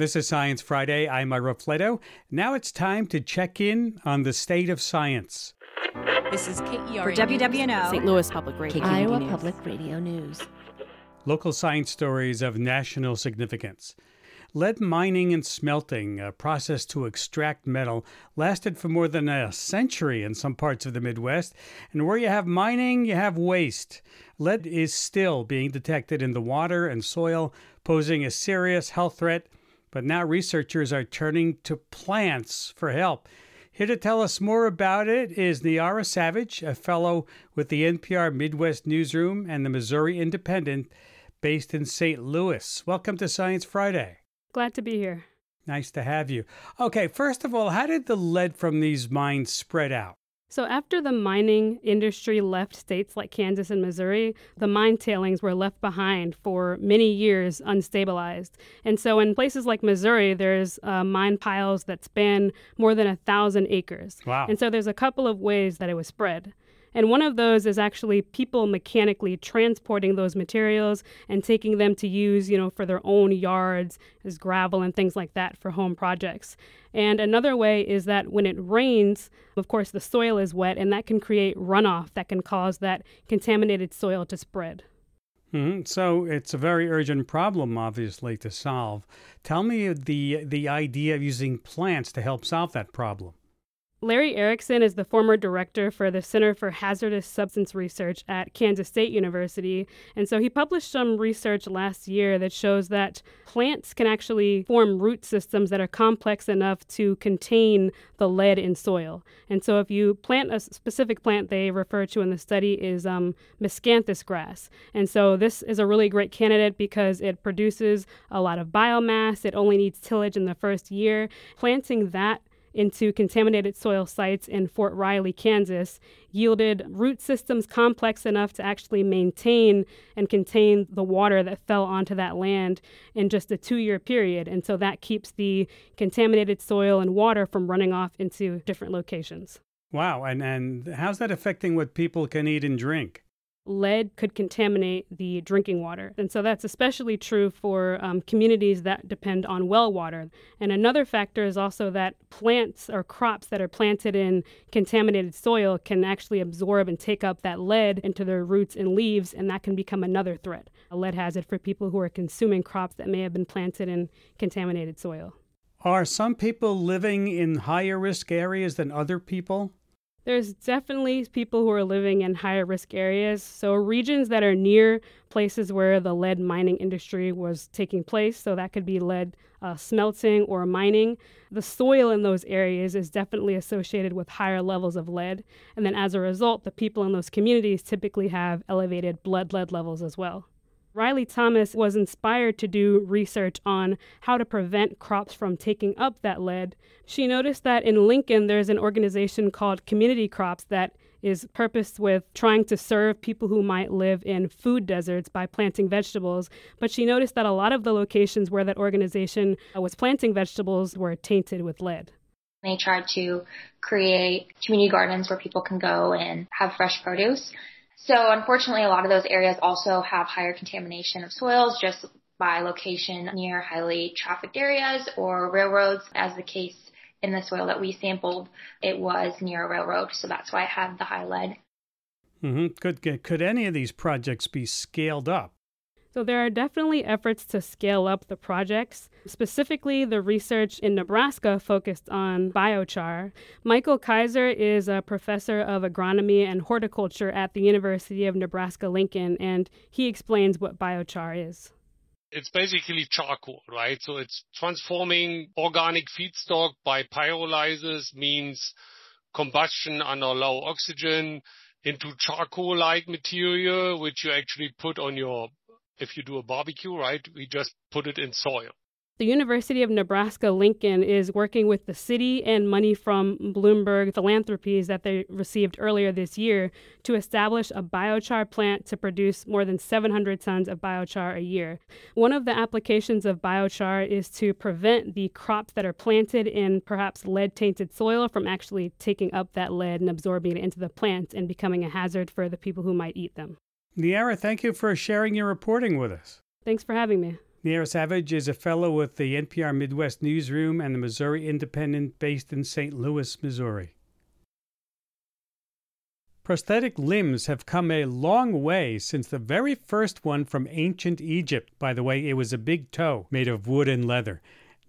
This is Science Friday. I'm Ira Flatow. Now it's time to check in on the state of science. This is KERA For WWNO, St. Louis Public Radio. Iowa News. Public Radio News. Local science stories of national significance. Lead mining and smelting, a process to extract metal, lasted for more than a century in some parts of the Midwest. And where you have mining, you have waste. Lead is still being detected in the water and soil, posing a serious health threat. But now researchers are turning to plants for help. Here to tell us more about it is Niara Savage, a fellow with the NPR Midwest Newsroom and the Missouri Independent, based in St. Louis. Welcome to Science Friday. Glad to be here. Nice to have you. Okay, first of all, how did the lead from these mines spread out? So, after the mining industry left states like Kansas and Missouri, the mine tailings were left behind for many years unstabilized. And so, in places like Missouri, there's uh, mine piles that span more than a thousand acres. Wow. And so, there's a couple of ways that it was spread. And one of those is actually people mechanically transporting those materials and taking them to use, you know, for their own yards as gravel and things like that for home projects. And another way is that when it rains, of course, the soil is wet and that can create runoff that can cause that contaminated soil to spread. hmm So it's a very urgent problem, obviously, to solve. Tell me the the idea of using plants to help solve that problem. Larry Erickson is the former director for the Center for Hazardous Substance Research at Kansas State University. And so he published some research last year that shows that plants can actually form root systems that are complex enough to contain the lead in soil. And so if you plant a specific plant they refer to in the study is um, miscanthus grass. And so this is a really great candidate because it produces a lot of biomass. It only needs tillage in the first year. Planting that into contaminated soil sites in Fort Riley, Kansas, yielded root systems complex enough to actually maintain and contain the water that fell onto that land in just a two year period. And so that keeps the contaminated soil and water from running off into different locations. Wow, and and how's that affecting what people can eat and drink? Lead could contaminate the drinking water. And so that's especially true for um, communities that depend on well water. And another factor is also that plants or crops that are planted in contaminated soil can actually absorb and take up that lead into their roots and leaves, and that can become another threat, a lead hazard for people who are consuming crops that may have been planted in contaminated soil. Are some people living in higher risk areas than other people? There's definitely people who are living in higher risk areas. So, regions that are near places where the lead mining industry was taking place, so that could be lead uh, smelting or mining, the soil in those areas is definitely associated with higher levels of lead. And then as a result, the people in those communities typically have elevated blood lead levels as well. Riley Thomas was inspired to do research on how to prevent crops from taking up that lead. She noticed that in Lincoln, there's an organization called Community Crops that is purposed with trying to serve people who might live in food deserts by planting vegetables. But she noticed that a lot of the locations where that organization was planting vegetables were tainted with lead. They tried to create community gardens where people can go and have fresh produce. So unfortunately, a lot of those areas also have higher contamination of soils just by location near highly trafficked areas or railroads, as the case in the soil that we sampled, it was near a railroad, so that's why it had the high lead. Mm-hmm. Could could any of these projects be scaled up? So there are definitely efforts to scale up the projects. Specifically, the research in Nebraska focused on biochar. Michael Kaiser is a professor of agronomy and horticulture at the University of Nebraska Lincoln, and he explains what biochar is. It's basically charcoal, right? So it's transforming organic feedstock by pyrolysis means combustion under low oxygen into charcoal-like material, which you actually put on your if you do a barbecue, right, we just put it in soil. The University of Nebraska Lincoln is working with the city and money from Bloomberg Philanthropies that they received earlier this year to establish a biochar plant to produce more than 700 tons of biochar a year. One of the applications of biochar is to prevent the crops that are planted in perhaps lead tainted soil from actually taking up that lead and absorbing it into the plant and becoming a hazard for the people who might eat them. Niara, thank you for sharing your reporting with us. Thanks for having me. Niara Savage is a fellow with the NPR Midwest Newsroom and the Missouri Independent based in St. Louis, Missouri. Prosthetic limbs have come a long way since the very first one from ancient Egypt. By the way, it was a big toe made of wood and leather.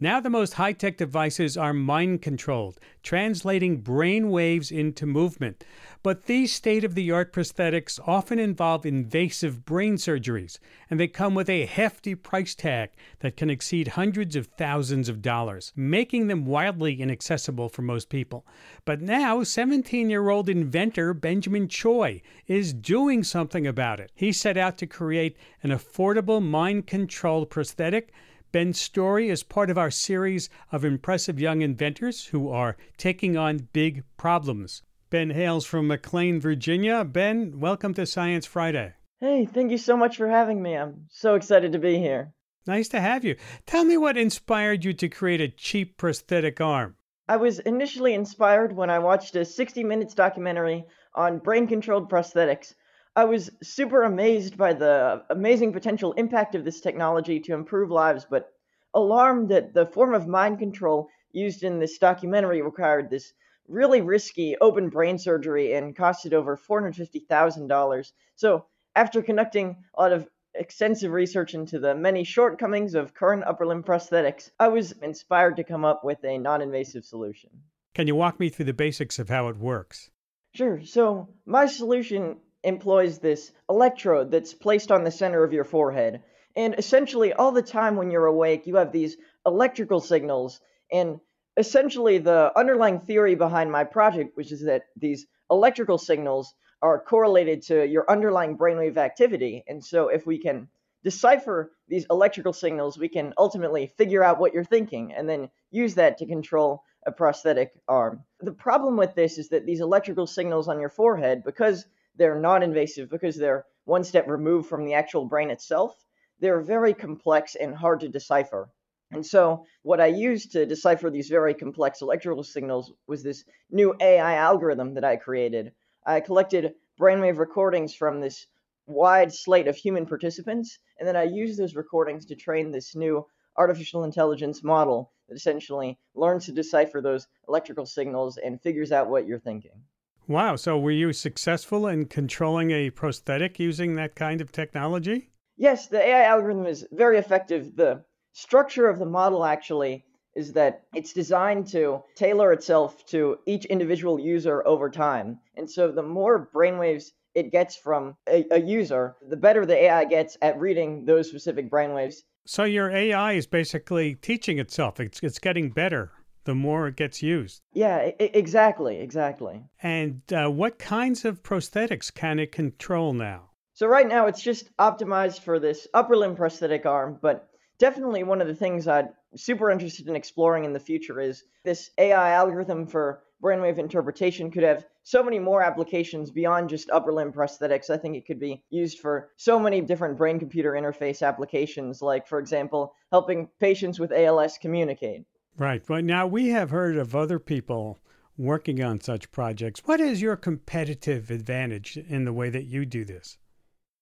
Now, the most high tech devices are mind controlled, translating brain waves into movement. But these state of the art prosthetics often involve invasive brain surgeries, and they come with a hefty price tag that can exceed hundreds of thousands of dollars, making them wildly inaccessible for most people. But now, 17 year old inventor Benjamin Choi is doing something about it. He set out to create an affordable mind controlled prosthetic Ben's story is part of our series of impressive young inventors who are taking on big problems. Ben hails from McLean, Virginia. Ben, welcome to Science Friday. Hey, thank you so much for having me. I'm so excited to be here. Nice to have you. Tell me what inspired you to create a cheap prosthetic arm. I was initially inspired when I watched a 60 Minutes documentary on brain controlled prosthetics I was super amazed by the amazing potential impact of this technology to improve lives, but alarmed that the form of mind control used in this documentary required this really risky open brain surgery and costed over $450,000. So, after conducting a lot of extensive research into the many shortcomings of current upper limb prosthetics, I was inspired to come up with a non invasive solution. Can you walk me through the basics of how it works? Sure. So, my solution employs this electrode that's placed on the center of your forehead. And essentially, all the time when you're awake, you have these electrical signals. And essentially, the underlying theory behind my project, which is that these electrical signals are correlated to your underlying brainwave activity. And so, if we can decipher these electrical signals, we can ultimately figure out what you're thinking and then use that to control a prosthetic arm. The problem with this is that these electrical signals on your forehead, because they're non invasive because they're one step removed from the actual brain itself. They're very complex and hard to decipher. And so, what I used to decipher these very complex electrical signals was this new AI algorithm that I created. I collected brainwave recordings from this wide slate of human participants, and then I used those recordings to train this new artificial intelligence model that essentially learns to decipher those electrical signals and figures out what you're thinking. Wow. So were you successful in controlling a prosthetic using that kind of technology? Yes, the AI algorithm is very effective. The structure of the model actually is that it's designed to tailor itself to each individual user over time. And so the more brainwaves it gets from a, a, user, the better the AI gets at reading those specific brainwaves. So your AI is basically teaching itself. It's it's getting better the more it gets used. Yeah, I- exactly, exactly. And uh, what kinds of prosthetics can it control now? So right now it's just optimized for this upper limb prosthetic arm, but definitely one of the things I'm super interested in exploring in the future is this AI algorithm for brainwave interpretation could have so many more applications beyond just upper limb prosthetics. I think it could be used for so many different brain computer interface applications, like, for example, helping patients with ALS communicate. Right. But now we have heard of other people working on such projects. What is your competitive advantage in the way that you do this?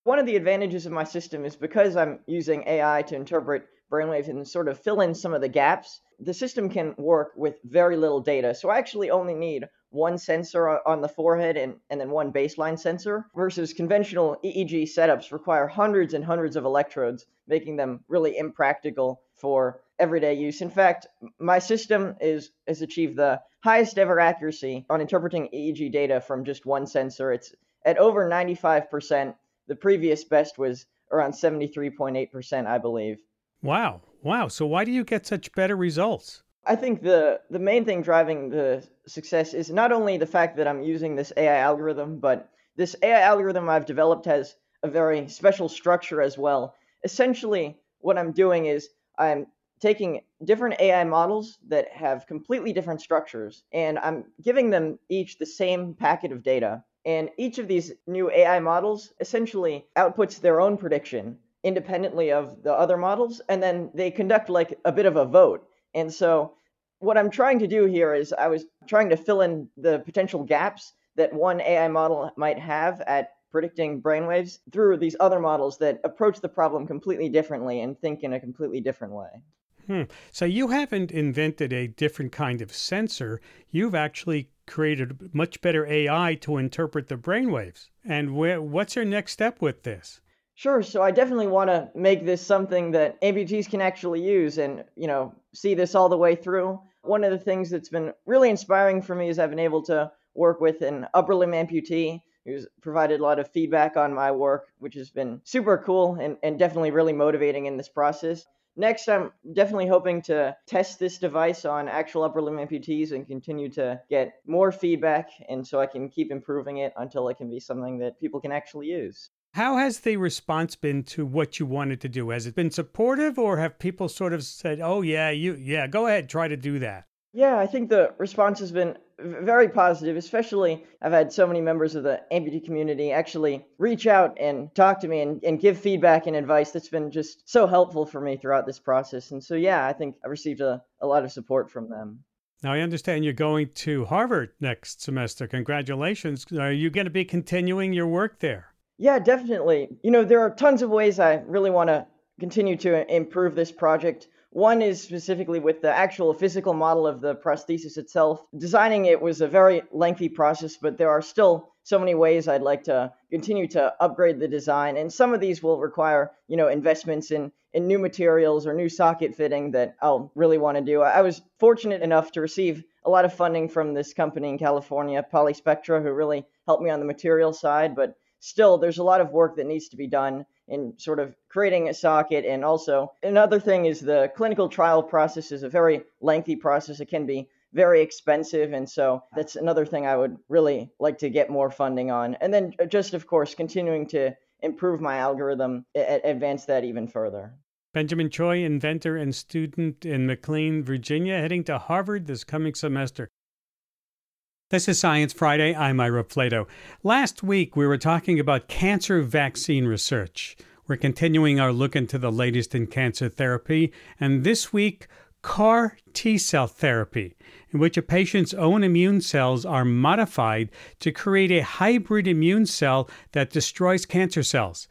One of the advantages of my system is because I'm using AI to interpret brainwaves and sort of fill in some of the gaps, the system can work with very little data. So I actually only need one sensor on the forehead and, and then one baseline sensor versus conventional EEG setups require hundreds and hundreds of electrodes, making them really impractical for everyday use. In fact, my system is has achieved the highest ever accuracy on interpreting EEG data from just one sensor. It's at over 95%. The previous best was around 73.8%, I believe. Wow. Wow. So why do you get such better results? I think the the main thing driving the success is not only the fact that I'm using this AI algorithm, but this AI algorithm I've developed has a very special structure as well. Essentially, what I'm doing is I'm taking different AI models that have completely different structures, and I'm giving them each the same packet of data. And each of these new AI models essentially outputs their own prediction independently of the other models, and then they conduct like a bit of a vote. And so, what I'm trying to do here is I was trying to fill in the potential gaps that one AI model might have at predicting brainwaves through these other models that approach the problem completely differently and think in a completely different way. Hmm. So you haven't invented a different kind of sensor. You've actually created much better AI to interpret the brainwaves. And where, what's your next step with this? Sure. So I definitely want to make this something that amputees can actually use and, you know, see this all the way through. One of the things that's been really inspiring for me is I've been able to work with an upper limb amputee who's provided a lot of feedback on my work, which has been super cool and, and definitely really motivating in this process. Next, I'm definitely hoping to test this device on actual upper limb amputees and continue to get more feedback, and so I can keep improving it until it can be something that people can actually use. How has the response been to what you wanted to do? Has it been supportive or have people sort of said, "Oh yeah, you yeah, go ahead, try to do that?" Yeah, I think the response has been very positive, especially I've had so many members of the amputee community actually reach out and talk to me and, and give feedback and advice that's been just so helpful for me throughout this process. And so, yeah, I think I've received a, a lot of support from them. Now, I understand you're going to Harvard next semester. Congratulations. Are you going to be continuing your work there? Yeah, definitely. You know, there are tons of ways I really want to continue to improve this project. One is specifically with the actual physical model of the prosthesis itself. Designing it was a very lengthy process, but there are still so many ways I'd like to continue to upgrade the design. And some of these will require, you know, investments in, in new materials or new socket fitting that I'll really want to do. I was fortunate enough to receive a lot of funding from this company in California, Polyspectra, who really helped me on the material side, but still there's a lot of work that needs to be done in sort of creating a socket. And also another thing is the clinical trial process is a very lengthy process. It can be very expensive. And so that's another thing i would really like to get more funding on. And then uh, just of course continuing to improve my algorithm advance that even further. Benjamin choi inventor and student in mclean virginia heading to harvard this coming semester this is Science Friday. I'm Ira Flatow. Last week, we were talking about cancer vaccine research. We're continuing our look into the latest in cancer therapy, and this week, CAR T cell therapy, in which a patient's own immune cells are modified to create a hybrid immune cell that destroys cancer cells.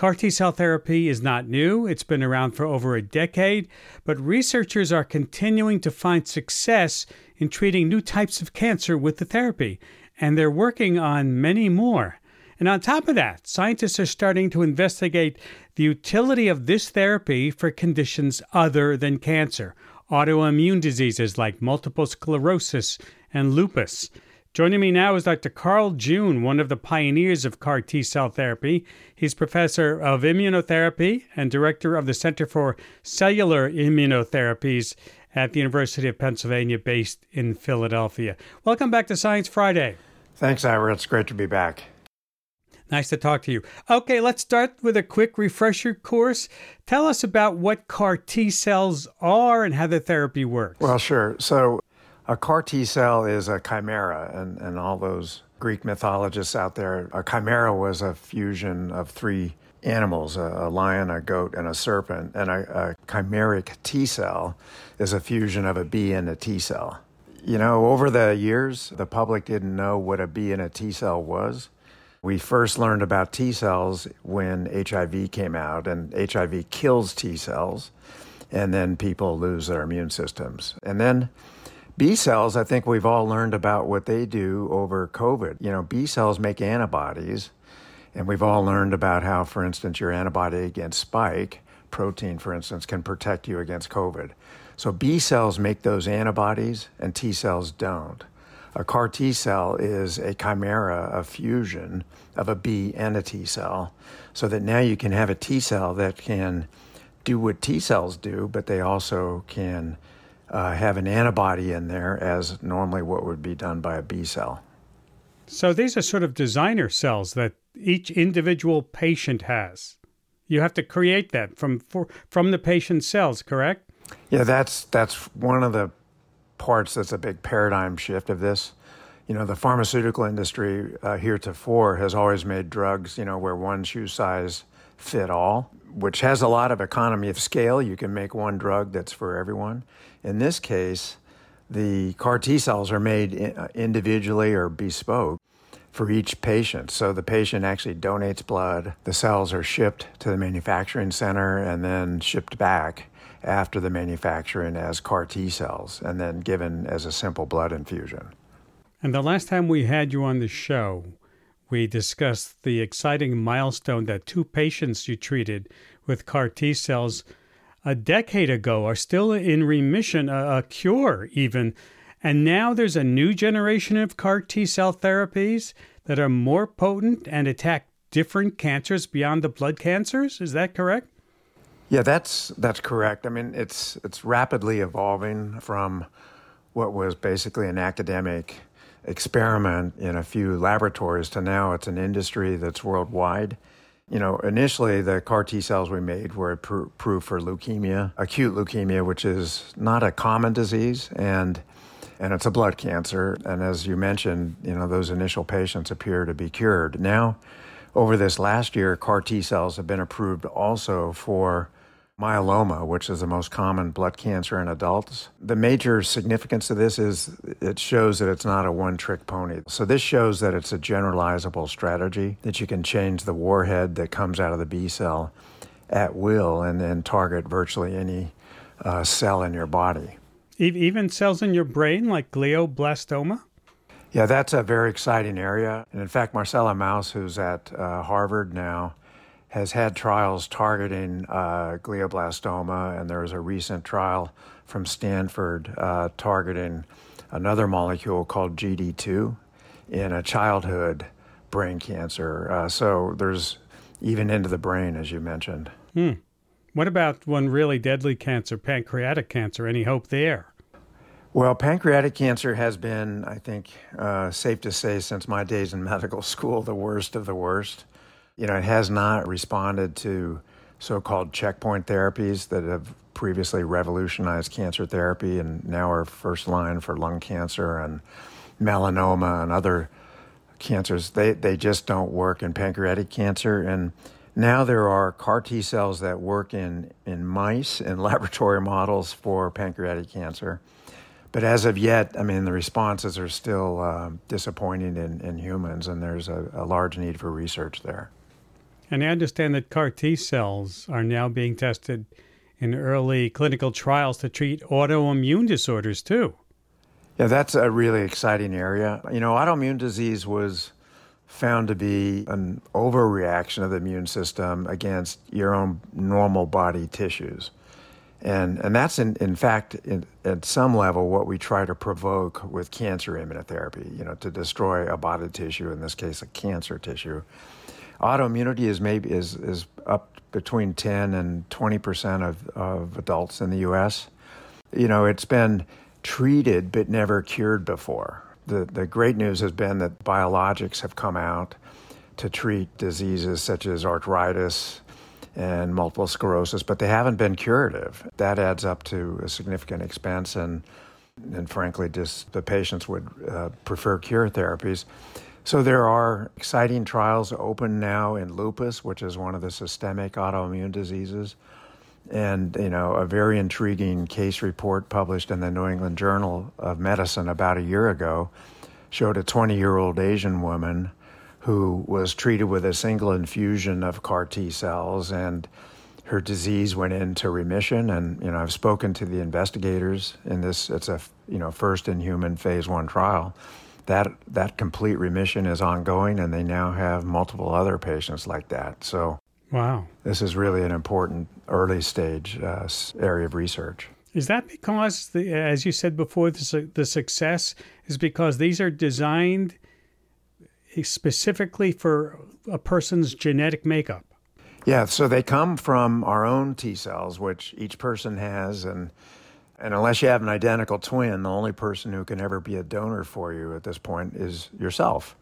CAR T cell therapy is not new, it's been around for over a decade, but researchers are continuing to find success in treating new types of cancer with the therapy, and they're working on many more. And on top of that, scientists are starting to investigate the utility of this therapy for conditions other than cancer, autoimmune diseases like multiple sclerosis and lupus. Joining me now is Dr. Carl June, one of the pioneers of CAR T cell therapy. He's professor of immunotherapy and director of the Center for Cellular Immunotherapies at the University of Pennsylvania, based in Philadelphia. Welcome back to Science Friday. Thanks, Ira. It's great to be back. Nice to talk to you. Okay, let's start with a quick refresher course. Tell us about what CAR T cells are and how the therapy works. Well, sure. So, a CAR T cell is a chimera, and, and all those Greek mythologists out there, a chimera was a fusion of three animals a, a, lion, a goat, and a serpent. And a, a chimeric T cell is a fusion of a B and a T cell. You know, over the years, the public didn't know what a B and a T cell was. We first learned about T cells when HIV came out, and HIV kills T cells, and then people lose their immune systems. And then B cells, I think we've all learned about what they do over COVID. You know, B cells make antibodies and we've all learned about how, for instance, your antibody against spike protein, for instance, can protect you against COVID. So B cells make those antibodies and T cells don't. A CAR T cell is a chimera, a fusion of a B and a T cell, so that now you can have a T cell that can do what T cells do, but they also can uh, have an antibody in there as normally what would be done by a B cell. So these are sort of designer cells that each individual patient has. You have to create that from for, from the patient's cells, correct? Yeah, that's that's one of the parts that's a big paradigm shift of this. You know, the pharmaceutical industry uh, heretofore has always made drugs, you know, where one shoe size fit all, which has a lot of economy of scale. You can make one drug that's for everyone. In this case, the CAR T cells are made uh, individually or bespoke for each patient. So the patient actually donates blood. The cells are shipped to the manufacturing center and then shipped back after the manufacturing as CAR T cells and then given as a simple blood infusion. And the last time we had you on the show, we discussed the exciting milestone that two patients you treated with CAR T cells a decade ago are still in remission, a, a cure even. And now there's a new generation of CAR T cell therapies that are more potent and attack different cancers beyond the blood cancers. Is that correct? Yeah, that's that's correct. I mean, it's it's rapidly evolving from what was basically an academic experiment in a few laboratories to now it's an industry that's worldwide. You know, initially the CAR T cells we made were approved for leukemia, acute leukemia, which is not a common disease and and it's a blood cancer. And as you mentioned, you know, those initial patients appear to be cured. Now, over this last year, CAR T cells have been approved also for myeloma, which is the most common blood cancer in adults. The major significance of this is it shows that it's not a one trick pony. So, this shows that it's a generalizable strategy, that you can change the warhead that comes out of the B cell at will and then target virtually any uh, cell in your body. Even cells in your brain, like glioblastoma? Yeah, that's a very exciting area. And in fact, Marcela Maus, who's at uh, Harvard now, has had trials targeting uh, glioblastoma, and there was a recent trial from Stanford uh, targeting another molecule called GD2 in a childhood brain cancer. Uh, so there's even into the brain, as you mentioned. Hmm. What about one really deadly cancer, pancreatic cancer? Any hope there? Well, pancreatic cancer has been, I think, uh, safe to say, since my days in medical school, the worst of the worst you know, it has not responded to so-called checkpoint therapies that have previously revolutionized cancer therapy and now are first line for lung cancer and melanoma and other cancers. They they just don't work in pancreatic cancer and now there are CAR T cells that work in, in mice and laboratory models for pancreatic cancer. But as of yet, I mean, the responses are still uh, disappointing in, in humans, and there's a, a large need for research there. And I understand that CAR T cells are now being tested in early clinical trials to treat autoimmune disorders too. Yeah, that's a really exciting area. You know, autoimmune disease was found to be an overreaction of the immune system against your own normal body tissues. And, and that's, in, in fact, in, at some level, what we try to provoke with cancer immunotherapy, you know, to destroy a body tissue, in this case, a cancer tissue autoimmunity is maybe is is up between 10 and 20 percent of, of adults in the U.S. You know, it's been treated but never cured before. The the great news has been that biologics have come out to treat diseases such as arthritis and multiple sclerosis, but they haven't been curative. That adds up to a significant expense and and frankly, just the patients would uh, prefer cure therapies. So there are exciting trials open now in lupus, which is one of the systemic autoimmune diseases. And, you know, a very intriguing case report published in the New England Journal of Medicine about a year ago showed a 20 year old Asian woman who was treated with a single infusion of CAR T cells and her disease went into remission and you know I've spoken to the investigators in this it's a you know first in human phase 1 trial that that complete remission is ongoing, and they now have multiple other patients like that. So, wow, this is really an important early stage uh, area of research. Is that because, the, as you said before, the, the success is because these are designed specifically for a person's genetic makeup? Yeah, so they come from our own T cells, which each person has, and and unless you have an identical twin, the only person who can ever be a donor for you at this point is yourself.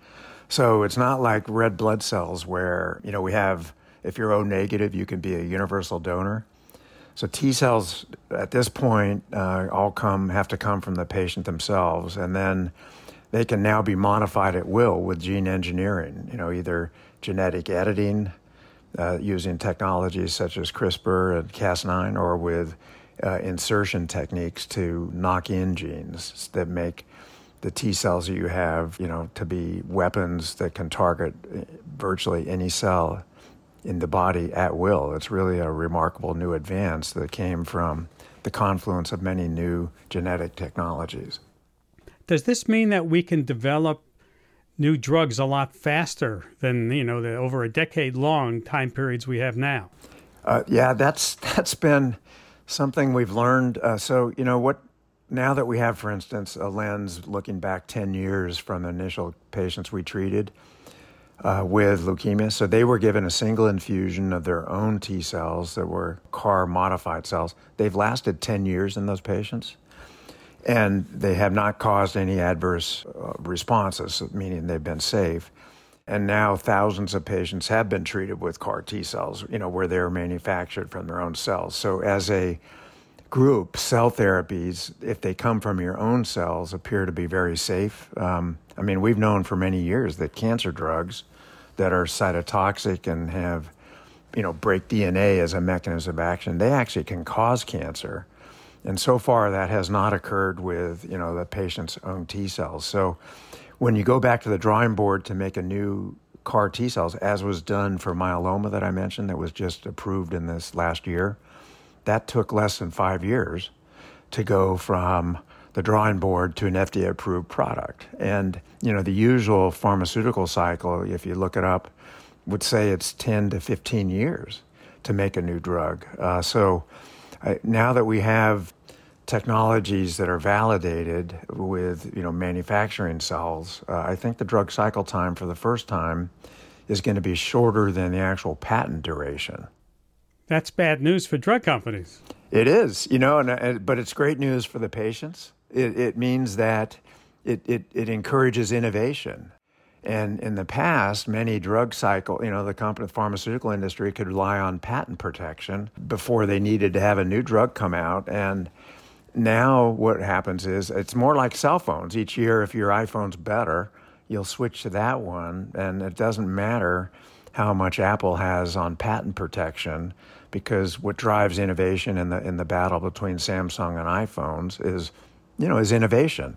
So it's not like red blood cells where, you know, we have, if you're O negative, you can be a universal donor. So T cells at this point uh, all come have to come from the patient themselves, and then they can now be modified at will with gene engineering. You know, either genetic editing uh, using technologies such as CRISPR and Cas9, or with uh, insertion techniques to knock in genes that make the T cells that you have, you know, to be weapons that can target eh, virtually any cell in the body at will. It's really a remarkable new advance that came from the confluence of many new genetic technologies. Does this mean that we can develop new drugs a lot faster than you know the over a decade long time periods we have now? Uh, yeah, that's that's been something we've learned. Uh, so you know what now that we have, for instance, a lens looking back 10 years from the initial patients we treated uh, with leukemia, so they were given a single infusion of their own T cells that were CAR modified cells. They've lasted 10 years in those patients, and they have not caused any adverse uh, responses, meaning they've been safe. And now thousands of patients have been treated with CAR T cells, you know, where they're manufactured from their own cells. So as a group, cell therapies, if they come from your own cells, appear to be very safe. Um, I mean, we've known for many years that cancer drugs that are cytotoxic and have, you know, break DNA as a mechanism of action, they actually can cause cancer. And so far, that has not occurred with, you know, the patient's own T cells. So when you go back to the drawing board to make a new CAR T cells, as was done for myeloma that I mentioned, that was just approved in this last year, that took less than five years to go from the drawing board to an FDA approved product. And, you know, the usual pharmaceutical cycle, if you look it up, would say it's 10 to 15 years to make a new drug. Uh, so now that we have technologies that are validated with, you know, manufacturing cells, uh, I think the drug cycle time for the first time is going to be shorter than the actual patent duration. That's bad news for drug companies. It is, you know, and, and but it's great news for the patients. It, it means that it, it, it encourages innovation. And in the past, many drug cycle, you know, the company, pharmaceutical industry could rely on patent protection before they needed to have a new drug come out. And now what happens is it's more like cell phones. Each year, if your iPhone's better, you'll switch to that one. And it doesn't matter how much Apple has on patent protection because what drives innovation in the in the battle between Samsung and iPhones is, you know, is innovation.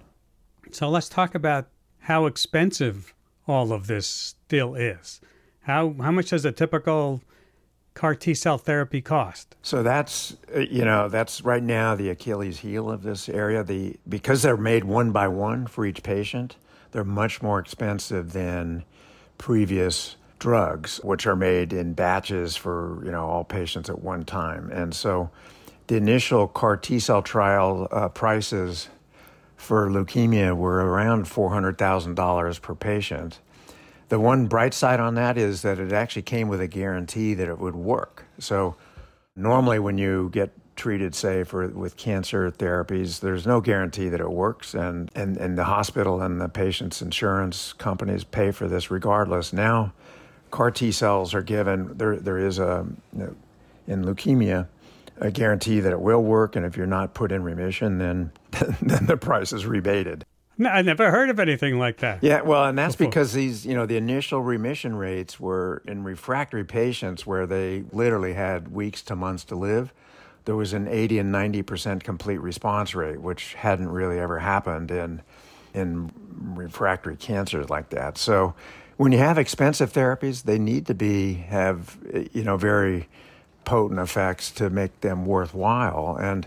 So let's talk about how expensive all of this still is. How how much does a typical CAR T cell therapy cost? So that's uh, you know that's right now the Achilles heel of this area. The because they're made one by one for each patient, they're much more expensive than previous drugs, which are made in batches for you know all patients at one time. And so, the initial CAR T cell trial uh, prices for leukemia were around four hundred thousand dollars per patient. The one bright side on that is that it actually came with a guarantee that it would work. So, normally when you get treated, say, for with cancer therapies, there's no guarantee that it works, and, and, and the hospital and the patient's insurance companies pay for this regardless. Now, CAR T cells are given, there, there is a, in leukemia, a guarantee that it will work, and if you're not put in remission, then then the price is rebated. No, I never heard of anything like that. Yeah, well, and that's because these, you know, the initial remission rates were in refractory patients where they literally had weeks to months to live. There was an 80 and 90 percent complete response rate, which hadn't really ever happened in in refractory cancers like that. So when you have expensive therapies, they need to be have you know very potent effects to make them worthwhile. And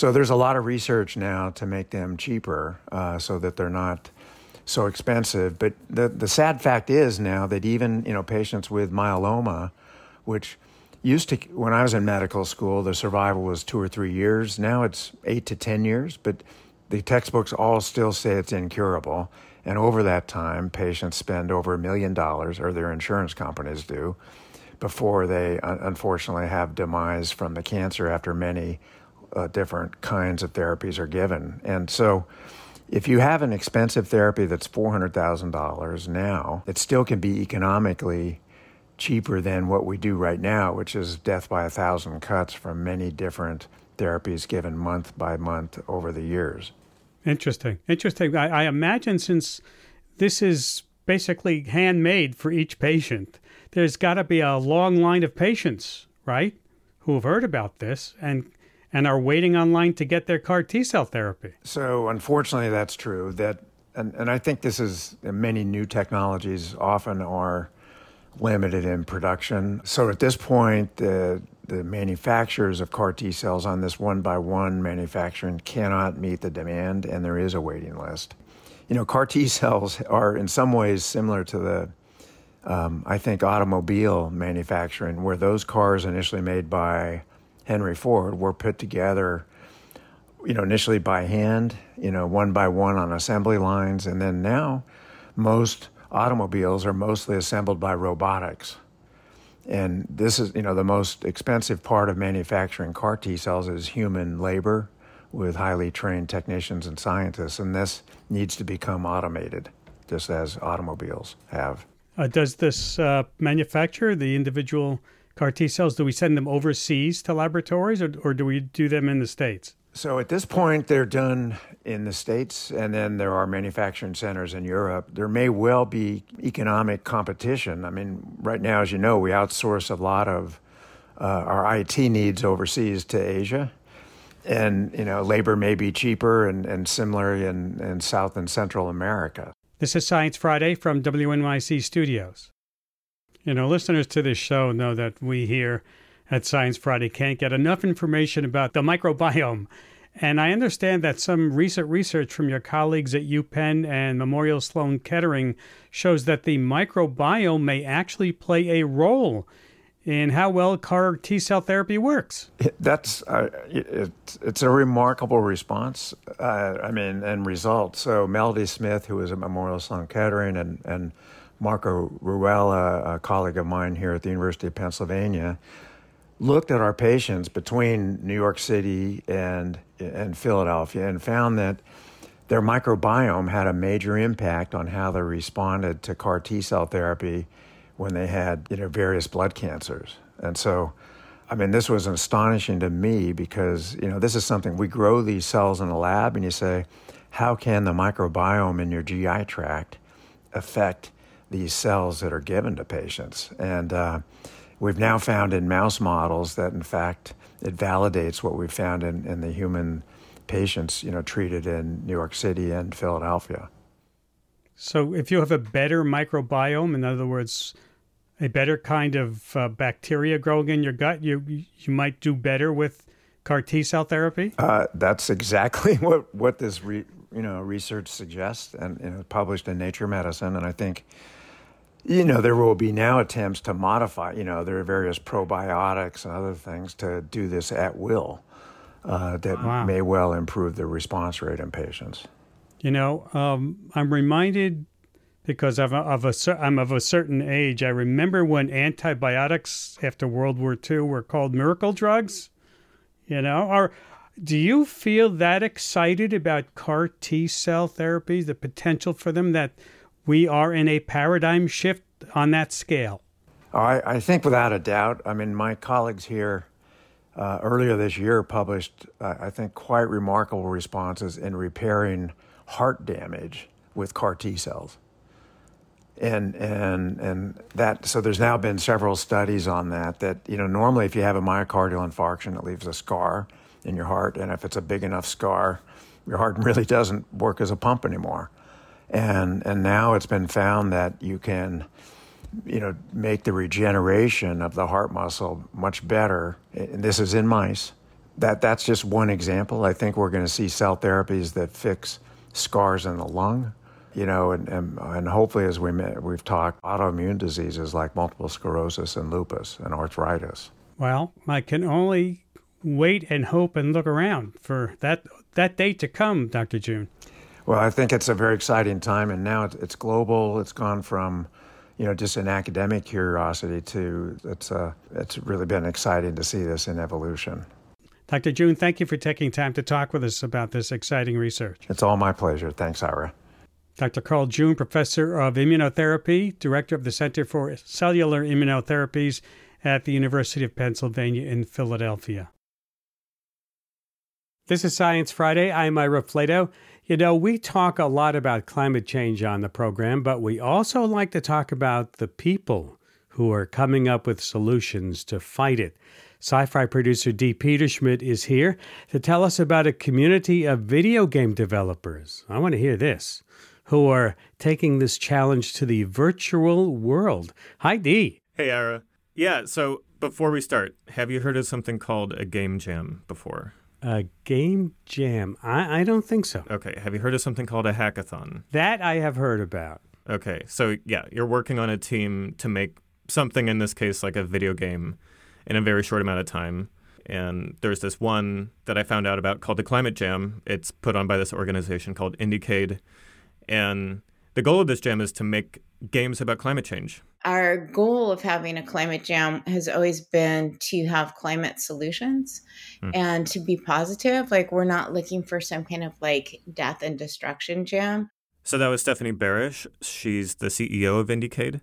so there's a lot of research now to make them cheaper, uh, so that they're not so expensive. But the the sad fact is now that even you know patients with myeloma, which used to when I was in medical school, the survival was two or three years. Now it's eight to ten years, but the textbooks all still say it's incurable. And over that time, patients spend over a million dollars, or their insurance companies do, before they unfortunately have demise from the cancer after many uh, different kinds of therapies are given. And so, if you have an expensive therapy that's $400,000 now, it still can be economically cheaper than what we do right now, which is death by a thousand cuts from many different therapies given month by month over the years. Interesting. Interesting. I, I imagine since this is basically handmade for each patient, there's got to be a long line of patients, right, who have heard about this and and are waiting online to get their CAR T cell therapy. So, unfortunately, that's true. That and, and I think this is many new technologies often are limited in production. So at this point, the the manufacturers of CAR T cells on this one by one manufacturing cannot meet the demand, and there is a waiting list. You know, CAR T cells are in some ways similar to the, um, I think, automobile manufacturing, where those cars initially made by Henry Ford were put together, you know, initially by hand, you know, one by one on assembly lines, and then now most automobiles are mostly assembled by robotics. And this is, you know, the most expensive part of manufacturing CAR T cells is human labor with highly trained technicians and scientists. And this needs to become automated, just as automobiles have. Uh, does this uh, manufacture the individual CAR T cells? Do we send them overseas to laboratories or, or do we do them in the States? So at this point, they're done in the States, and then there are manufacturing centers in Europe. There may well be economic competition. I mean, right now, as you know, we outsource a lot of uh, our IT needs overseas to Asia. And, you know, labor may be cheaper and, and similar in, in South and Central America. This is Science Friday from WNYC Studios. You know, listeners to this show know that we here at Science Friday can't get enough information about the microbiome. And I understand that some recent research from your colleagues at UPenn and Memorial Sloan Kettering shows that the microbiome may actually play a role in how well CAR T cell therapy works. That's uh, it, it's a remarkable response. Uh, I mean, and result. So Melody Smith, who is at Memorial Sloan Kettering, and and Marco Ruella, a colleague of mine here at the University of Pennsylvania, looked at our patients between New York City and and Philadelphia and found that their microbiome had a major impact on how they responded to CAR T cell therapy when they had you know various blood cancers. And so I mean this was astonishing to me because you know this is something we grow these cells in a lab and you say how can the microbiome in your GI tract affect these cells that are given to patients and uh, we've now found in mouse models that, in fact, it validates what we found in, in the human patients, you know, treated in New York City and Philadelphia. So, if you have a better microbiome, in other words, a better kind of uh, bacteria growing in your gut, you you might do better with CAR T cell therapy. Uh, that's exactly what what this re, you know research suggests, and you know, published in Nature Medicine, and I think you know, there will be now attempts to modify, you know, there are various probiotics and other things to do this at will uh, that wow. may well improve the response rate in patients. You know, um, I'm reminded because of a, of a, I'm of a certain age. I remember when antibiotics after World War II were called miracle drugs. You know, or do you feel that excited about CAR T cell therapies, the potential for them that we are in a paradigm shift on that scale? I, I think without a doubt. I mean, my colleagues here uh, earlier this year published, uh, I think, quite remarkable responses in repairing heart damage with CAR T cells. And, and, and that, so there's now been several studies on that, that, you know, normally if you have a myocardial infarction, it leaves a scar in your heart. And if it's a big enough scar, your heart really doesn't work as a pump anymore and and now it's been found that you can you know make the regeneration of the heart muscle much better. And this is in mice. That that's just one example. I think we're going to see cell therapies that fix scars in the lung you know and and, and hopefully as we we've talked autoimmune diseases like multiple sclerosis and lupus and arthritis. Well i can only wait and hope and look around for that that day to come dr june well, I think it's a very exciting time, and now it's, it's global. It's gone from, you know, just an academic curiosity to it's uh, it's really been exciting to see this in evolution. Dr. June, thank you for taking time to talk with us about this exciting research. It's all my pleasure. Thanks, Ira. Dr. Carl June, professor of immunotherapy, director of the Center for Cellular Immunotherapies at the University of Pennsylvania in Philadelphia. This is Science Friday. I'm Ira Flatow. You know, we talk a lot about climate change on the program, but we also like to talk about the people who are coming up with solutions to fight it. SciFri producer Dee Peterschmidt is here to tell us about a community of video game developers. I want to hear this who are taking this challenge to the virtual world. Hi, Dee. Hey, Ira. Yeah, so before we start, have you heard of something called a game jam before? A game jam? I, I don't think so. Okay, have you heard of something called a hackathon? That I have heard about. Okay, so yeah, you're working on a team to make something, in this case, like a video game, in a very short amount of time. And there's this one that I found out about called the Climate Jam. It's put on by this organization called Indiecade. And the goal of this jam is to make games about climate change. Our goal of having a climate jam has always been to have climate solutions hmm. and to be positive. Like, we're not looking for some kind of like death and destruction jam. So that was Stephanie Barish. She's the CEO of Indiecade.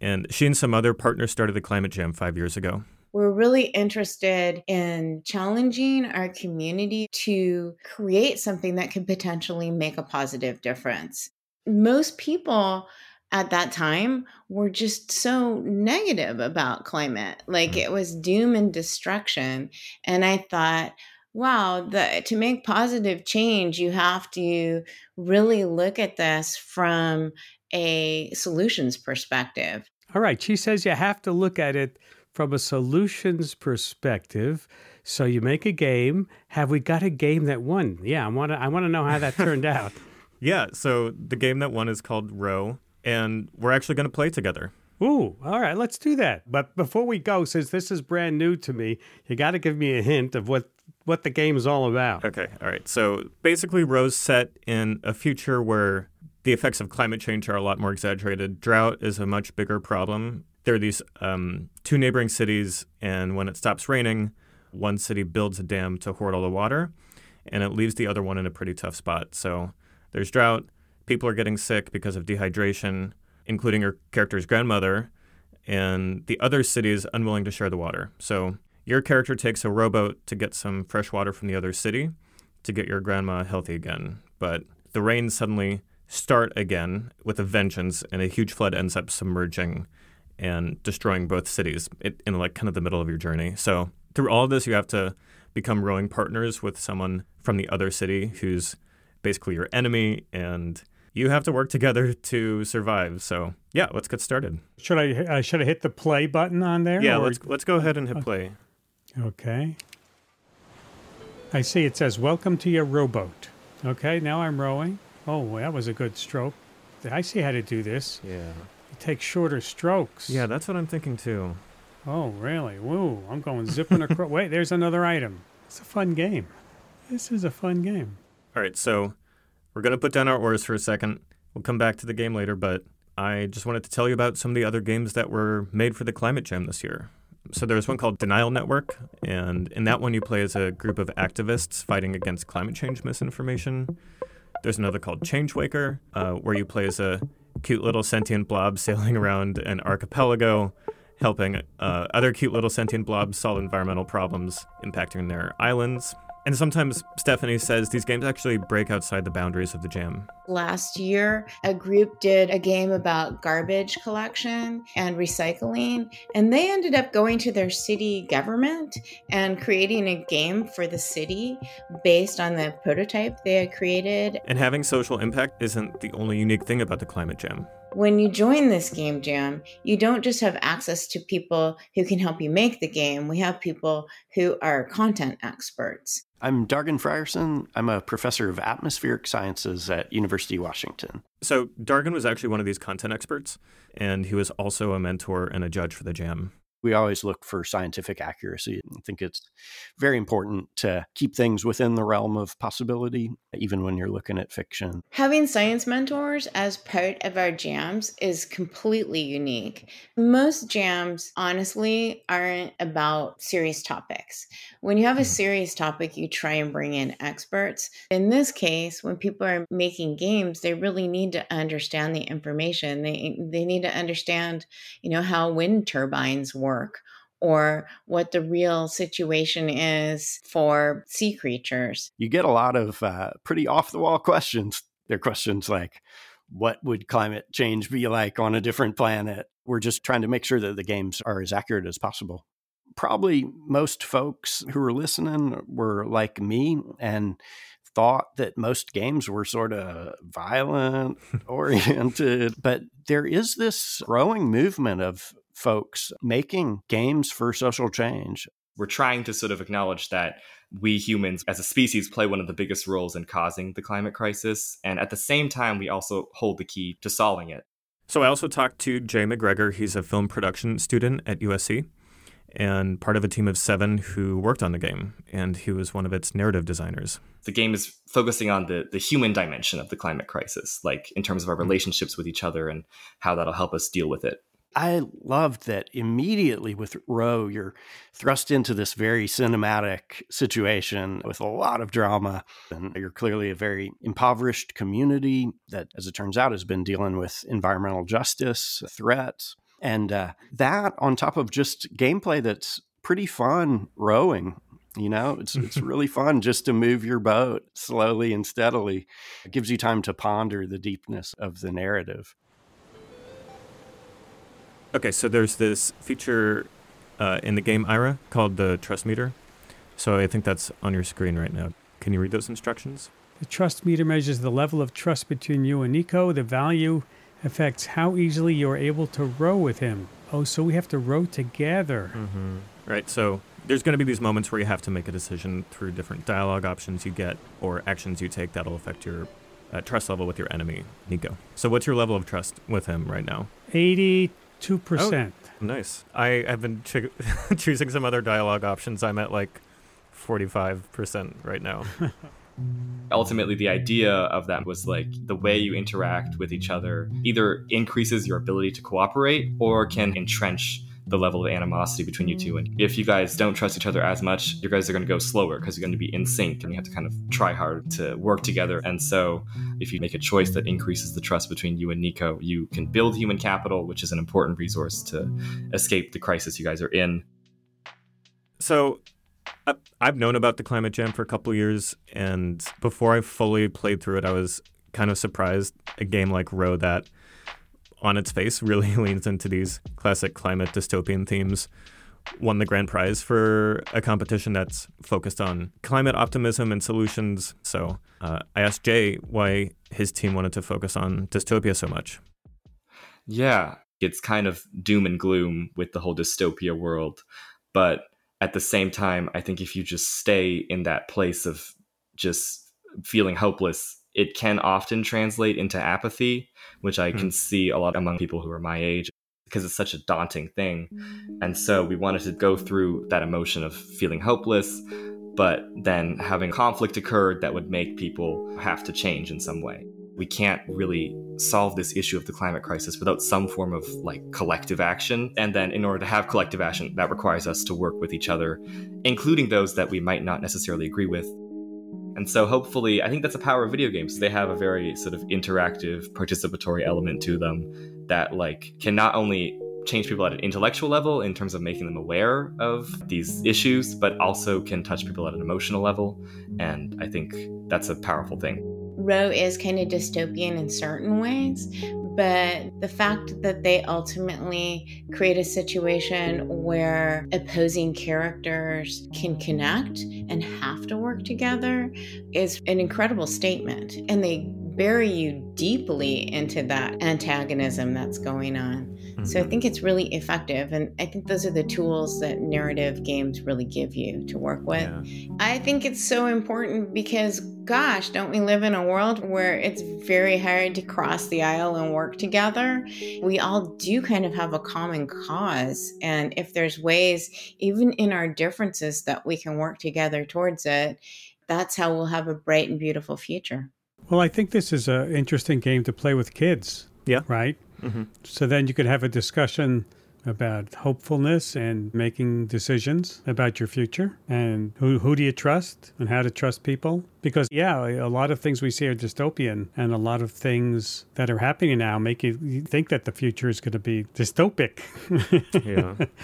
And she and some other partners started the Climate Jam five years ago. We're really interested in challenging our community to create something that could potentially make a positive difference. Most people at that time were just so negative about climate. Like mm. it was doom and destruction. And I thought, wow, the, to make positive change, you have to really look at this from a solutions perspective. All right. She says you have to look at it from a solutions perspective. So you make a game. Have we got a game that won? Yeah, I want to. I want to know how that turned out. yeah. So the game that won is called Row, and we're actually going to play together. Ooh, all right, let's do that. But before we go, since this is brand new to me, you got to give me a hint of what what the game is all about. Okay, all right. So basically, Row's set in a future where the effects of climate change are a lot more exaggerated. Drought is a much bigger problem. There are these um, two neighboring cities, and when it stops raining, one city builds a dam to hoard all the water, and it leaves the other one in a pretty tough spot. So there's drought. People are getting sick because of dehydration, including your character's grandmother, and the other city is unwilling to share the water. So your character takes a rowboat to get some fresh water from the other city to get your grandma healthy again. But the rains suddenly start again with a vengeance, and a huge flood ends up submerging and destroying both cities in like kind of the middle of your journey. So through all of this, you have to become rowing partners with someone from the other city who's basically your enemy, and you have to work together to survive. So yeah, let's get started. Should I uh, should I hit the play button on there? Yeah, or? let's let's go ahead and hit play. Okay. I see it says, Welcome to your rowboat. Okay, now I'm rowing. Oh, that was a good stroke. I see how to do this. Yeah. You take shorter strokes. Yeah, that's what I'm thinking too. Oh, really? Woo, I'm going zipping across. Wait, there's another item. It's a fun game. This is a fun game. All right, so we're going to put down our oars for a second. We'll come back to the game later, but I just wanted to tell you about some of the other games that were made for the Climate Jam this year. So there's one called Denial Network, and in that one you play as a group of activists fighting against climate change misinformation. There's another called Changewaker, uh, where you play as a cute little sentient blob sailing around an archipelago, helping uh, other cute little sentient blobs solve environmental problems impacting their islands. And sometimes Stephanie says these games actually break outside the boundaries of the jam. Last year, a group did a game about garbage collection and recycling, and they ended up going to their city government and creating a game for the city based on the prototype they had created. And having social impact isn't the only unique thing about the Climate Jam. When you join this game jam, you don't just have access to people who can help you make the game. We have people who are content experts. I'm Dargan Frierson. I'm a professor of atmospheric sciences at University of Washington. So Dargan was actually one of these content experts, and he was also a mentor and a judge for the jam we always look for scientific accuracy. I think it's very important to keep things within the realm of possibility, even when you're looking at fiction. Having science mentors as part of our jams is completely unique. Most jams, honestly, aren't about serious topics. When you have a hmm. serious topic, you try and bring in experts. In this case, when people are making games, they really need to understand the information. They they need to understand, you know, how wind turbines work work or what the real situation is for sea creatures. You get a lot of uh, pretty off the wall questions. They're questions like, what would climate change be like on a different planet? We're just trying to make sure that the games are as accurate as possible. Probably most folks who are listening were like me and thought that most games were sort of violent oriented, but there is this growing movement of folks making games for social change. We're trying to sort of acknowledge that we humans as a species play one of the biggest roles in causing the climate crisis. And at the same time, we also hold the key to solving it. So I also talked to Jay McGregor. He's a film production student at USC and part of a team of seven who worked on the game, and he was one of its narrative designers. The game is focusing on the, the human dimension of the climate crisis, like in terms of our hmm. relationships with each other and how that'll help us deal with it. I loved that immediately with Row, you're thrust into this very cinematic situation with a lot of drama. And you're clearly a very impoverished community that, as it turns out, has been dealing with environmental justice threats. And uh, that on top of just gameplay that's pretty fun rowing. You know, it's it's really fun just to move your boat slowly and steadily. It gives you time to ponder the deepness of the narrative. Okay, so there's this feature uh, in the game Ira called the trust meter. So I think that's on your screen right now. Can you read those instructions? The trust meter measures the level of trust between you and Nico. The value affects how easily you're able to row with him. Oh, so we have to row together. Mm-hmm. Right. So there's going to be these moments where you have to make a decision through different dialogue options you get or actions you take that'll affect your uh, trust level with your enemy, Nico. So what's your level of trust with him right now? 82%. Oh, nice. I have been ch- choosing some other dialogue options. I'm at like 45% right now. ultimately the idea of that was like the way you interact with each other either increases your ability to cooperate or can entrench the level of animosity between you two. And if you guys don't trust each other as much, you guys are going to go slower because you're going to be in sync and you have to kind of try hard to work together. And so, if you make a choice that increases the trust between you and Nico, you can build human capital, which is an important resource to escape the crisis you guys are in. So, I've known about the Climate Jam for a couple years, and before I fully played through it, I was kind of surprised a game like Row that on its face really leans into these classic climate dystopian themes won the grand prize for a competition that's focused on climate optimism and solutions. So uh, I asked Jay why his team wanted to focus on dystopia so much. Yeah, it's kind of doom and gloom with the whole dystopia world. But at the same time, I think if you just stay in that place of just feeling hopeless, it can often translate into apathy, which I mm. can see a lot among people who are my age because it's such a daunting thing. And so we wanted to go through that emotion of feeling hopeless, but then having conflict occurred that would make people have to change in some way. We can't really solve this issue of the climate crisis without some form of like collective action. And then in order to have collective action, that requires us to work with each other, including those that we might not necessarily agree with. And so hopefully, I think that's the power of video games. They have a very sort of interactive, participatory element to them that like can not only change people at an intellectual level in terms of making them aware of these issues, but also can touch people at an emotional level. And I think that's a powerful thing. Row is kind of dystopian in certain ways, but the fact that they ultimately create a situation where opposing characters can connect and have to work together is an incredible statement. And they bury you deeply into that antagonism that's going on. Mm-hmm. So I mm-hmm. think it's really effective. And I think those are the tools that narrative games really give you to work with. Yeah. I think it's so important because, gosh, don't we live in a world where it's very hard to cross the aisle and work together? We all do kind of have a common cause. And if there's ways, even in our differences, that we can work together towards it, that's how we'll have a bright and beautiful future. Well, I think this is an interesting game to play with kids. Yeah. Right? Mm-hmm. So then you could have a discussion about hopefulness and making decisions about your future and who, who do you trust and how to trust people. Because, yeah, a lot of things we see are dystopian and a lot of things that are happening now make you think that the future is going to be dystopic. yeah.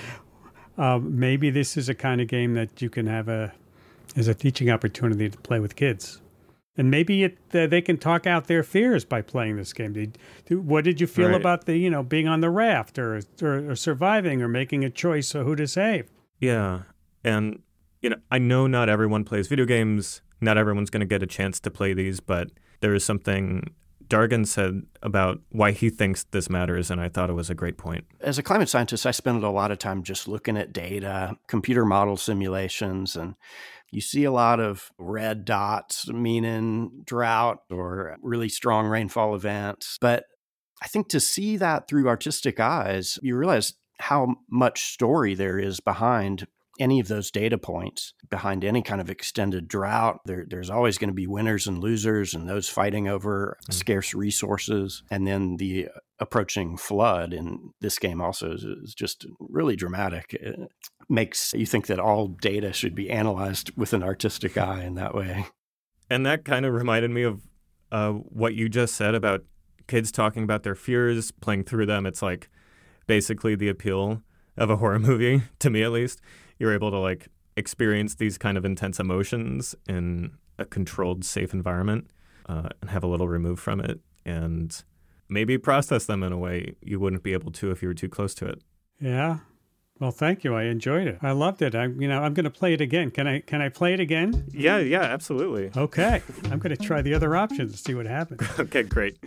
Um, maybe this is a kind of game that you can have a as a teaching opportunity to play with kids and maybe it uh, they can talk out their fears by playing this game. Did, what did you feel right. about the you know being on the raft or, or, or surviving or making a choice of who to save? Yeah, and you know I know not everyone plays video games. not everyone's going to get a chance to play these, but there is something Dargan said about why he thinks this matters, and I thought it was a great point. As a climate scientist, I spend a lot of time just looking at data, computer model simulations, and you see a lot of red dots meaning drought or really strong rainfall events. But I think to see that through artistic eyes, you realize how much story there is behind any of those data points behind any kind of extended drought. There, there's always going to be winners and losers, and those fighting over mm. scarce resources. And then the approaching flood in this game also is, is just really dramatic. It makes you think that all data should be analyzed with an artistic eye in that way. And that kind of reminded me of uh, what you just said about kids talking about their fears, playing through them. It's like basically the appeal of a horror movie, to me at least you're able to like experience these kind of intense emotions in a controlled, safe environment uh, and have a little removed from it and maybe process them in a way you wouldn't be able to if you were too close to it. Yeah. Well, thank you. I enjoyed it. I loved it. I, you know, I'm going to play it again. Can I? Can I play it again? Yeah, yeah, absolutely. Okay. I'm going to try the other options and see what happens. okay, great.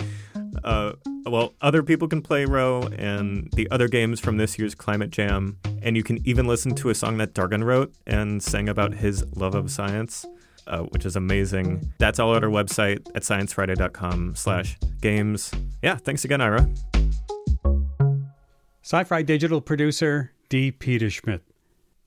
Uh, well, other people can play Row and the other games from this year's Climate Jam, and you can even listen to a song that Dargan wrote and sang about his love of science. Uh, which is amazing. That's all at our website at sciencefriday.com slash games. Yeah, thanks again, Ira. SciFri digital producer D. Peterschmidt.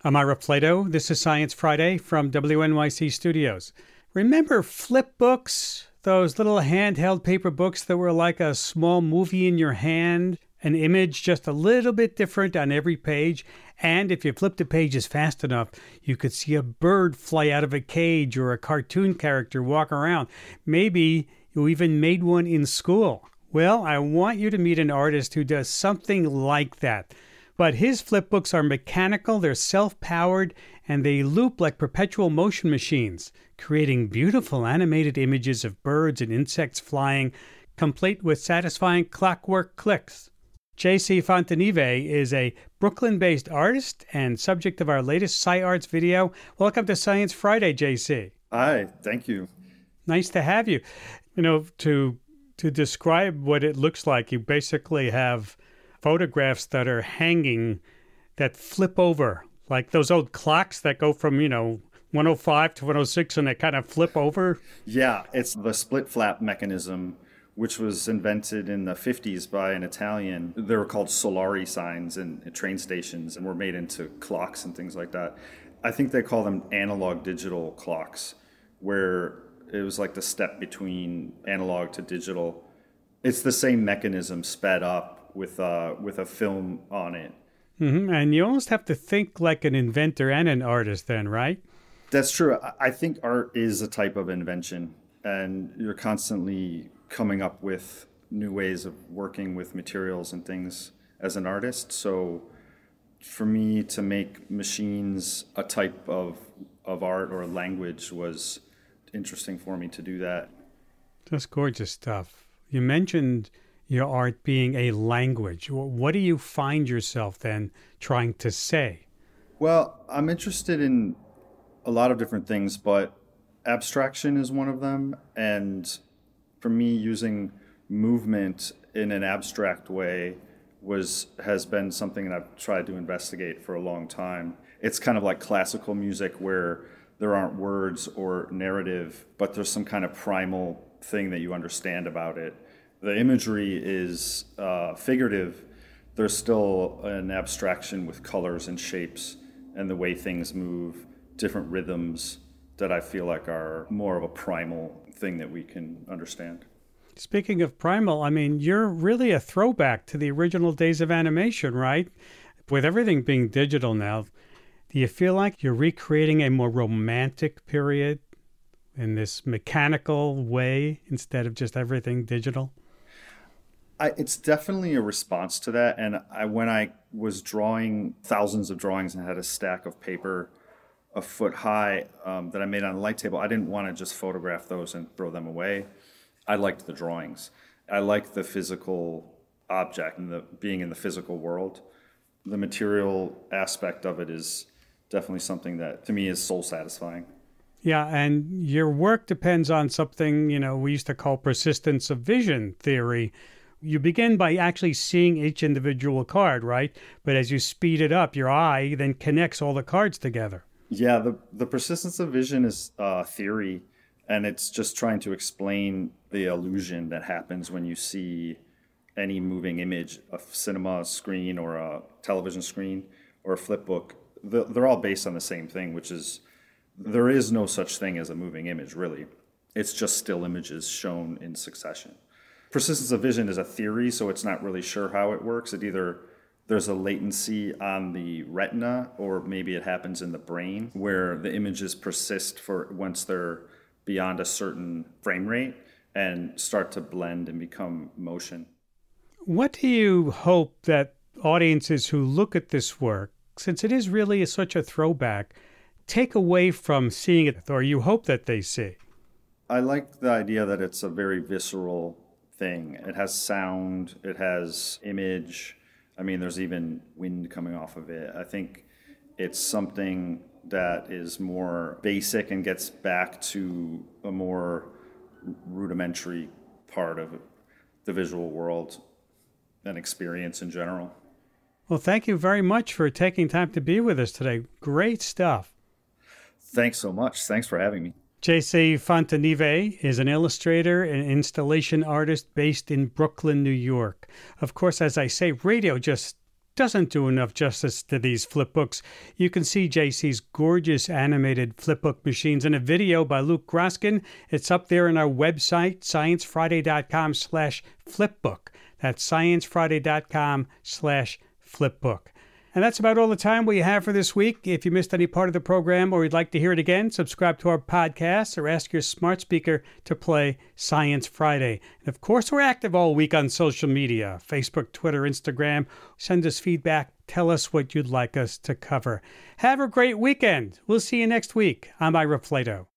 I'm Ira Flatow. This is Science Friday from WNYC Studios. Remember flip books? those little handheld paper books that were like a small movie in your hand, an image just a little bit different on every page. And if you flipped the pages fast enough, you could see a bird fly out of a cage or a cartoon character walk around. Maybe you even made one in school. Well, I want you to meet an artist who does something like that. But his flipbooks are mechanical, they're self powered, and they loop like perpetual motion machines, creating beautiful animated images of birds and insects flying, complete with satisfying clockwork clicks. JC Fontanive is a Brooklyn based artist and subject of our latest SciArts video. Welcome to Science Friday, JC. Hi, thank you. Nice to have you. You know, to to describe what it looks like, you basically have photographs that are hanging that flip over, like those old clocks that go from, you know, 105 to 106 and they kind of flip over? Yeah, it's the split flap mechanism, which was invented in the 50s by an Italian. They were called Solari signs in, in train stations and were made into clocks and things like that. I think they call them analog digital clocks, where it was like the step between analog to digital. It's the same mechanism sped up with uh, with a film on it. Mm-hmm. And you almost have to think like an inventor and an artist, then, right? That's true. I think art is a type of invention, and you're constantly coming up with new ways of working with materials and things as an artist. So, for me to make machines a type of of art or language was interesting for me to do that. That's gorgeous stuff. You mentioned your art being a language. What do you find yourself then trying to say? Well, I'm interested in a lot of different things, but abstraction is one of them. And for me, using movement in an abstract way was has been something that I've tried to investigate for a long time. It's kind of like classical music where there aren't words or narrative, but there's some kind of primal thing that you understand about it the imagery is uh, figurative, there's still an abstraction with colors and shapes and the way things move, different rhythms that I feel like are more of a primal thing that we can understand. Speaking of primal, I mean, you're really a throwback to the original days of animation, right? With everything being digital now, do you feel like you're recreating a more romantic period in this mechanical way instead of just everything digital? I, it's definitely a response to that. And I, when I was drawing thousands of drawings and had a stack of paper a foot high um, that I made on a light table, I didn't want to just photograph those and throw them away. I liked the drawings. I liked the physical object and the being in the physical world. The material aspect of it is definitely something that to me is soul satisfying. Yeah, and your work depends on something, you know, we used to call persistence of vision theory. You begin by actually seeing each individual card, right? But as you speed it up, your eye then connects all the cards together. Yeah, the, the persistence of vision is a theory, and it's just trying to explain the illusion that happens when you see any moving image, a cinema screen or a television screen or a flip book. They're all based on the same thing, which is there is no such thing as a moving image, really. It's just still images shown in succession. Persistence of vision is a theory, so it's not really sure how it works. It either there's a latency on the retina, or maybe it happens in the brain where the images persist for once they're beyond a certain frame rate and start to blend and become motion. What do you hope that audiences who look at this work, since it is really such a throwback, take away from seeing it, or you hope that they see? I like the idea that it's a very visceral thing. It has sound, it has image. I mean, there's even wind coming off of it. I think it's something that is more basic and gets back to a more rudimentary part of the visual world and experience in general. Well, thank you very much for taking time to be with us today. Great stuff. Thanks so much. Thanks for having me. JC Fontanive is an illustrator and installation artist based in Brooklyn, New York. Of course, as I say, radio just doesn't do enough justice to these flipbooks. You can see JC's gorgeous animated flipbook machines in a video by Luke Groskin. It's up there on our website, sciencefriday.com slash flipbook. That's sciencefriday.com slash flipbook. And that's about all the time we have for this week. If you missed any part of the program or you'd like to hear it again, subscribe to our podcast or ask your smart speaker to play Science Friday. And of course, we're active all week on social media Facebook, Twitter, Instagram. Send us feedback. Tell us what you'd like us to cover. Have a great weekend. We'll see you next week. I'm Ira Flatow.